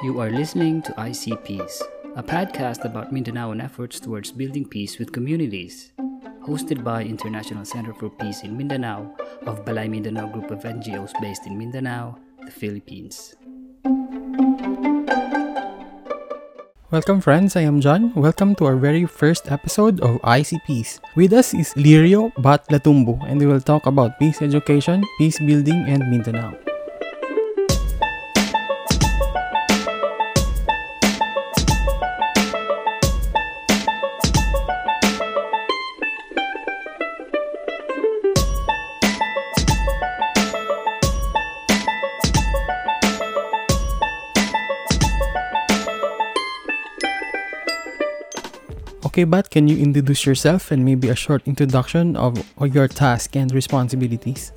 You are listening to ICPs, a podcast about Mindanaoan efforts towards building peace with communities. Hosted by International Center for Peace in Mindanao of Balay Mindanao Group of NGOs based in Mindanao, the Philippines. Welcome, friends. I am John. Welcome to our very first episode of ICPs. With us is Lirio Bat Latumbo, and we will talk about peace education, peace building, and Mindanao. Okay, but can you introduce yourself and maybe a short introduction of, of your task and responsibilities?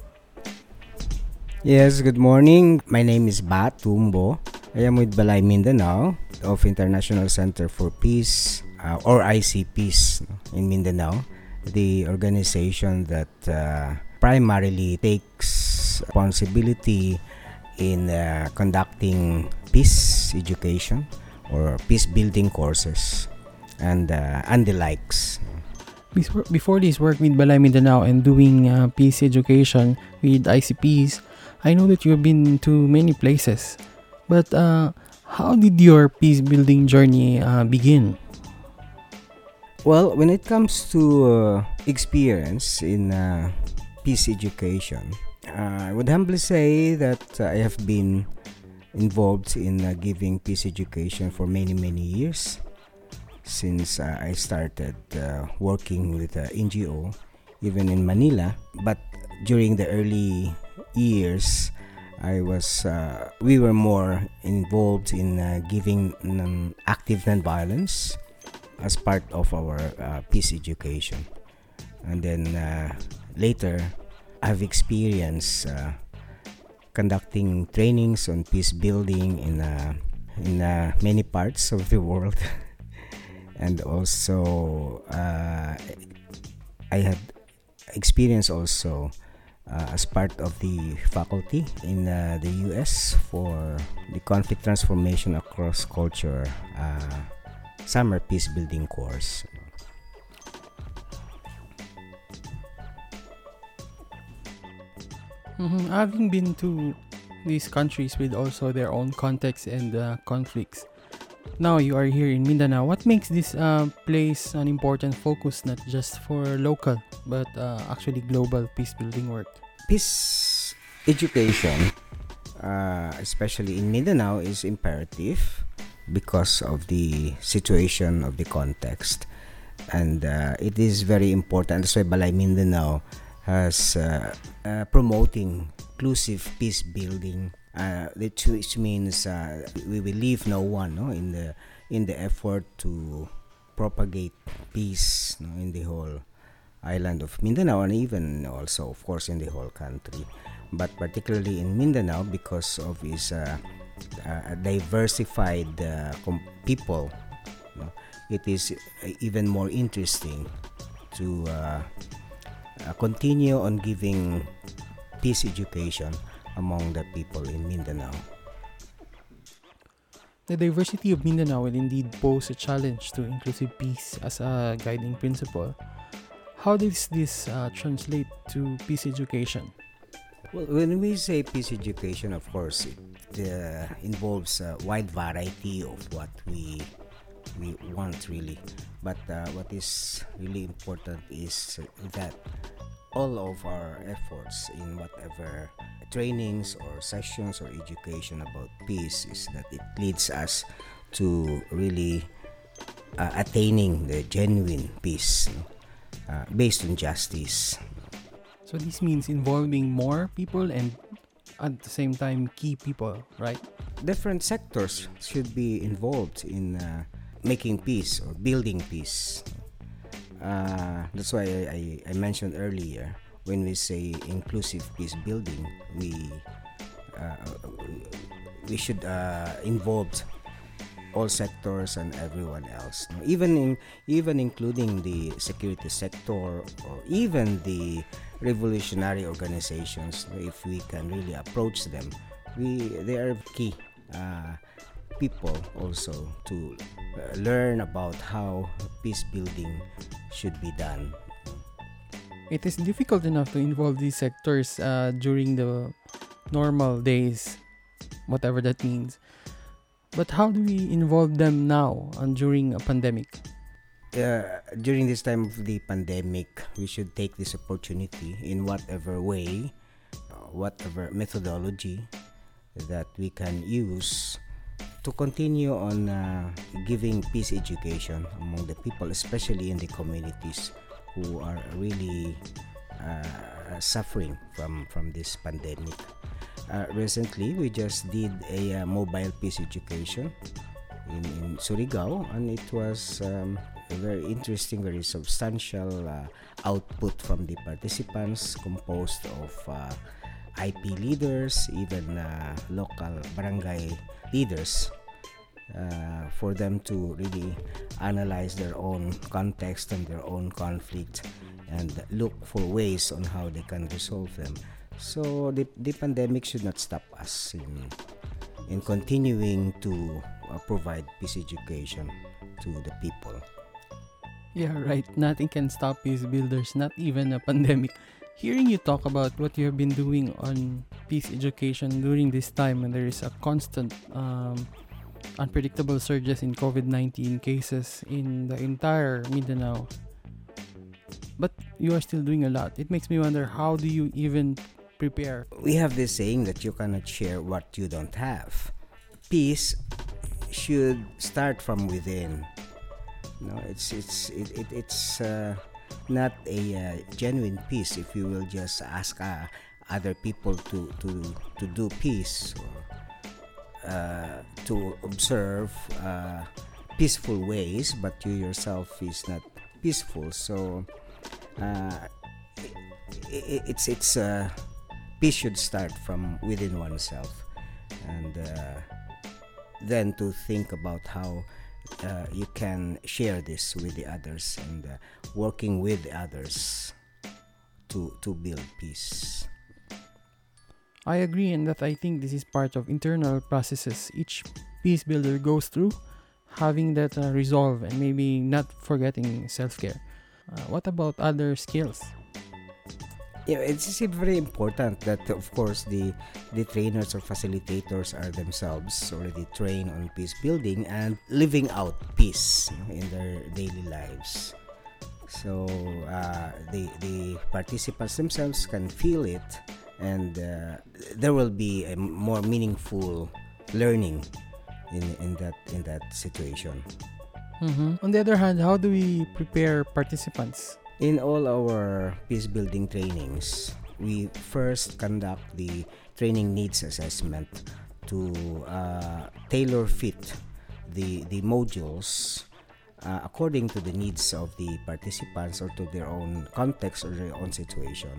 Yes, good morning. My name is Bat Tumbo. I am with Balay Mindanao of International Center for Peace uh, or ICPs in Mindanao, the organization that uh, primarily takes responsibility in uh, conducting peace education or peace building courses and uh, and the likes. Before, before this work with Balay Mindanao and doing uh, peace education with ICPs, I know that you've been to many places. But uh, how did your peace building journey uh, begin? Well, when it comes to uh, experience in uh, peace education, uh, I would humbly say that I have been involved in uh, giving peace education for many, many years since uh, I started uh, working with uh, NGO, even in Manila. But during the early years, I was uh, we were more involved in uh, giving um, active nonviolence as part of our uh, peace education, and then later I've experienced conducting trainings on peace building in in many parts of the world. and also uh, I had experience also uh, as part of the faculty in uh, the US for the conflict transformation across culture uh, summer peace building course. Mm-hmm. Having been to these countries with also their own context and uh, conflicts, now you are here in Mindanao. What makes this uh, place an important focus, not just for local, but uh, actually global peace building work? Peace education, uh, especially in Mindanao, is imperative because of the situation of the context. And uh, it is very important. That's why Balay Mindanao has uh, uh, promoting inclusive peace building uh, which, which means uh, we will leave no one no, in the in the effort to propagate peace no, in the whole island of Mindanao and even also of course in the whole country. But particularly in Mindanao because of its uh, uh diversified uh, com- people no, it is even more interesting to uh, continue on giving peace education among the people in Mindanao. The diversity of Mindanao will indeed pose a challenge to inclusive peace as a guiding principle. How does this uh, translate to peace education? Well, when we say peace education, of course, it uh, involves a wide variety of what we we want really. But uh, what is really important is that all of our efforts in whatever trainings or sessions or education about peace is that it leads us to really uh, attaining the genuine peace uh, based on justice. So this means involving more people and at the same time key people, right? Different sectors should be involved in uh, making peace or building peace. Uh, that's why I, I, I, mentioned earlier when we say inclusive peace building, we uh, we should uh, involve all sectors and everyone else, even in even including the security sector or even the revolutionary organizations. If we can really approach them, we they are key. Uh, people also to uh, learn about how peace building should be done. It is difficult enough to involve these sectors uh, during the normal days, whatever that means. But how do we involve them now and during a pandemic? Uh, during this time of the pandemic, we should take this opportunity in whatever way, uh, whatever methodology that we can use to continue on uh, giving peace education among the people, especially in the communities who are really uh, suffering from from this pandemic. Uh, recently, we just did a uh, mobile peace education in, in Surigao, and it was um, a very interesting, very substantial uh, output from the participants, composed of uh, IP leaders, even uh, local barangay leaders. Uh, for them to really analyze their own context and their own conflict and look for ways on how they can resolve them. So the, the pandemic should not stop us in, in continuing to uh, provide peace education to the people. Yeah, right. Nothing can stop peace builders, not even a pandemic. Hearing you talk about what you have been doing on peace education during this time, and there is a constant, um, unpredictable surges in COVID 19 cases in the entire Mindanao. But you are still doing a lot. It makes me wonder how do you even prepare? We have this saying that you cannot share what you don't have. Peace should start from within. No, it's it's it, it it's uh, not a uh, genuine peace if you will just ask uh, other people to to to do peace uh, to observe uh, peaceful ways, but you yourself is not peaceful. So uh, it, it's it's uh, peace should start from within oneself, and uh, then to think about how uh, you can share this with the others and uh, working with others to to build peace. I agree in that I think this is part of internal processes each peace builder goes through, having that uh, resolve and maybe not forgetting self care. Uh, what about other skills? Yeah, it's very important that of course the the trainers or facilitators are themselves already trained on peace building and living out peace in their daily lives. So uh, the the participants themselves can feel it, and uh, there will be a more meaningful learning in, in that in that situation. Mm-hmm. On the other hand, how do we prepare participants? In all our peace building trainings, we first conduct the training needs assessment to uh, tailor fit the the modules uh, according to the needs of the participants or to their own context or their own situation.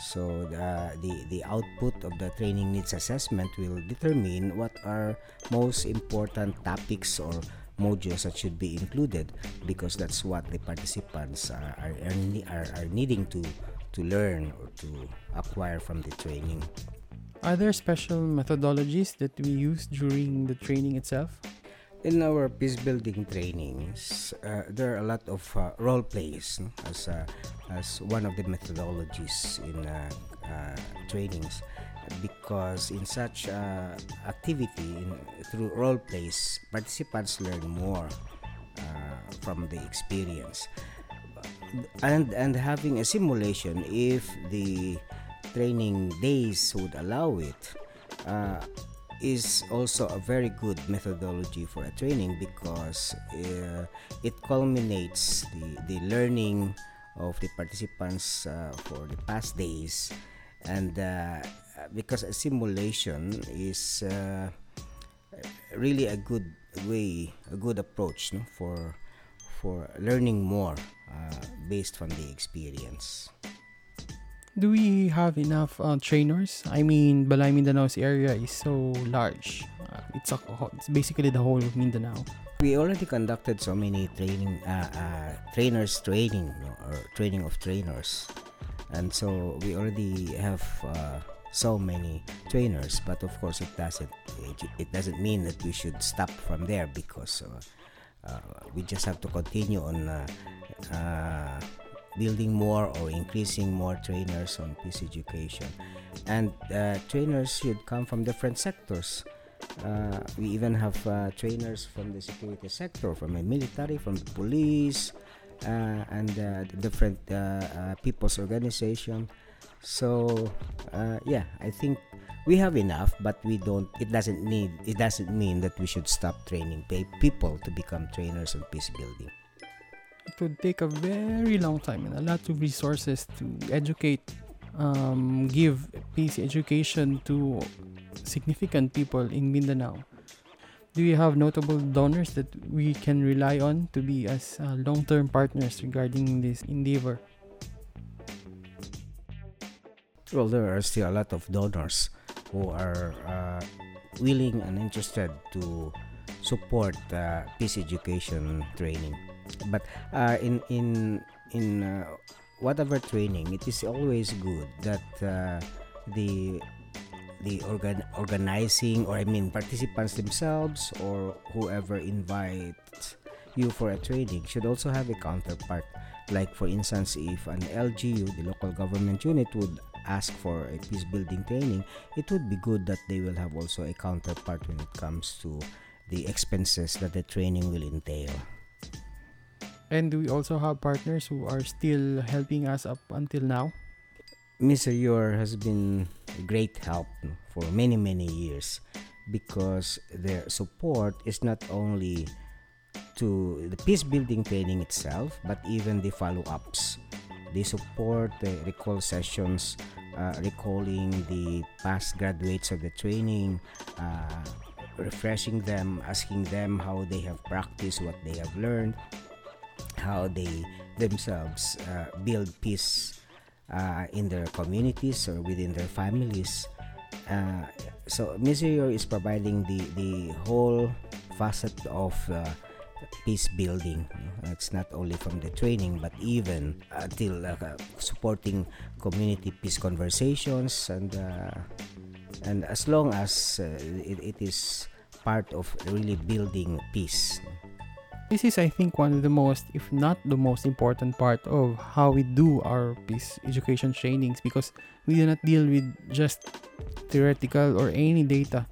So the, the the output of the training needs assessment will determine what are most important topics or modules that should be included because that's what the participants are, are, are, are needing to to learn or to acquire from the training. Are there special methodologies that we use during the training itself? In our peace building trainings, uh, there are a lot of uh, role plays no? as uh, as one of the methodologies in uh, uh, trainings because in such uh, activity in, through role plays participants learn more from the experience and and having a simulation if the training days would allow it is also a very good methodology for a training because uh, it culminates the, the learning of the participants uh, for the past days. And uh, because a simulation is uh, really a good way a good approach no, for for learning more uh, based from the experience do we have enough uh, trainers? I mean balay mindanao's area is so large. Uh, it's a it's basically the whole of mindanao. We already conducted so many training uh, uh, trainers training or training of trainers. And so we already have uh, so many trainers but of course it doesn't it, it doesn't mean that we should stop from there because uh, we just have to continue on building more or increasing more trainers on peace education. And uh, trainers should come from different sectors. Uh, we even have uh, trainers from the security sector from the military from the police uh, and uh, different uh, people's organization. So yeah i think we have enough but we don't it doesn't need it doesn't mean that we should stop training people to become trainers on peace building it would take a very long time and a lot of resources to educate um, give peace education to significant people in mindanao. Do you have notable donors that we can rely on to be as uh, long-term partners regarding this endeavor? Well there are still a lot of donors who are uh, willing and interested to support uh, peace education training but uh, in in in uh, whatever training it is always good that uh, the the organ organizing or i mean participants themselves or whoever invites you for a training should also have a counterpart. Like for instance if an lgu the local government unit would ask for a peace building training it would be good that they will have also a counterpart when it comes to the expenses that the training will entail and we also have partners who are still helping us up until now Misereor has been a great help for many many years because their support is not only to the peace building training itself but even the follow-ups they support the recall sessions uh, recalling the past graduates of the training uh, refreshing them asking them how they have practiced what they have learned how they themselves uh, build peace uh, in their communities or within their families. Uh, so Misereor is providing the, the whole facet of uh, peace building. It's not only from the training but even until uh, supporting community peace conversations and uh, and as long as uh, it, it is part of really building peace. This is, I think, one of the most, if not the most important part of how we do our peace education trainings because we do not deal with just theoretical or any data.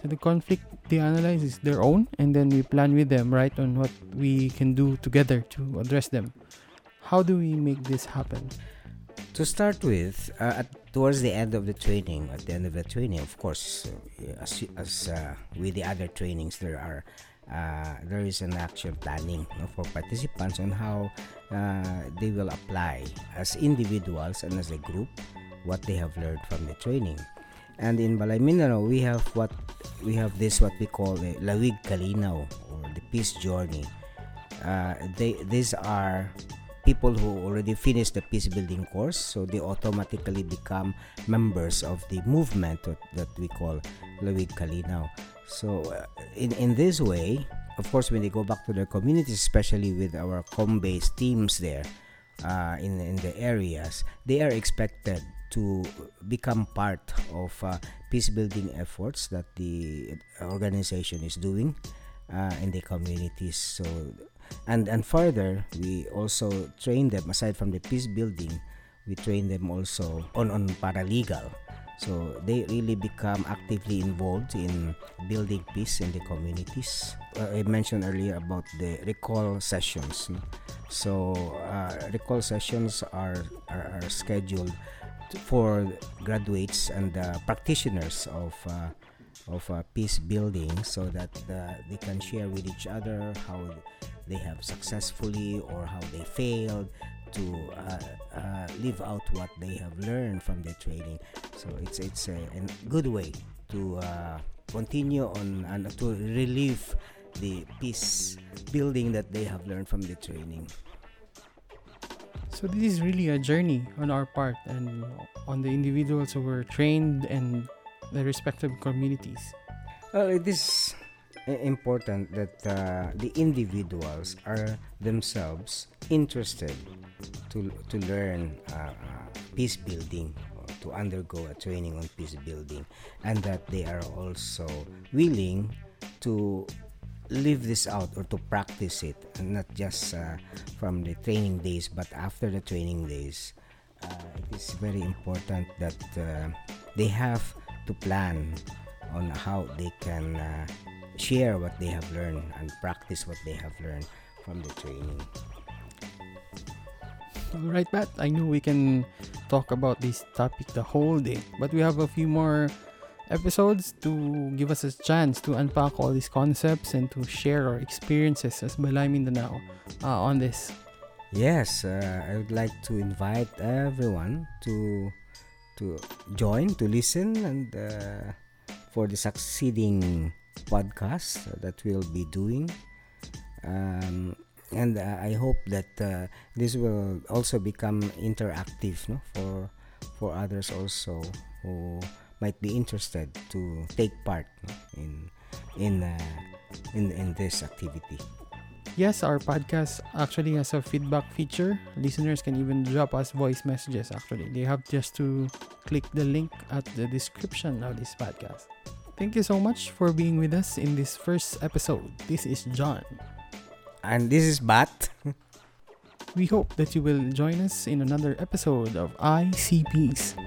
So the conflict they analyze is their own, and then we plan with them, right, on what we can do together to address them. How do we make this happen? To start with, uh, at, towards the end of the training, at the end of the training, of course, uh, as, as uh, with the other trainings, there are uh, there is an action planning know, for participants on how uh, they will apply as individuals and as a group what they have learned from the training. And in Balay Mindanao, we have what we have this what we call the Lawig Kalinaw or the Peace Journey. Uh, they these are people who already finished the peace building course, so they automatically become members of the movement that, we call Lawig Kalinaw. So, uh, in, in this way, of course, when they go back to their communities, especially with our com based teams there uh, in, in the areas, they are expected to become part of uh, peace building efforts that the organization is doing uh, in the communities. So, and, and further, we also train them, aside from the peace building, we train them also on, on paralegal so they really become actively involved in building peace in the communities. Uh, I mentioned earlier about the recall sessions. So uh, recall sessions are, are, are scheduled for graduates and uh, practitioners of uh, of uh, peace building so that uh, they can share with each other how they have successfully or how they failed to uh, uh, live out what they have learned from the training. So it's it's a, a good way to uh, continue on and to relieve the peace building that they have learned from the training. So this is really a journey on our part and on the individuals who were trained and the respective communities. Well, it is important that uh, the individuals are themselves interested to, to learn uh, uh, peace building to undergo a training on peace building and that they are also willing to live this out or to practice it not just uh, from the training days but after the training days uh, it is very important that uh, they have to plan on how they can uh, share what they have learned and practice what they have learned from the training All right, Pat. I know we can talk about this topic the whole day, but we have a few more episodes to give us a chance to unpack all these concepts and to share our experiences as Balay Mindanao uh, on this. Yes, uh, I would like to invite everyone to to join, to listen, and uh, for the succeeding podcast that we'll be doing. Um, and uh, I hope that uh, this will also become interactive, no, for for others also who might be interested to take part no, in in uh, in in this activity. Yes, our podcast actually has a feedback feature. Listeners can even drop us voice messages actually. They have just to click the link at the description of this podcast. Thank you so much for being with us in this first episode. This is John. And this is Bat. We hope that you will join us in another episode of ICPs.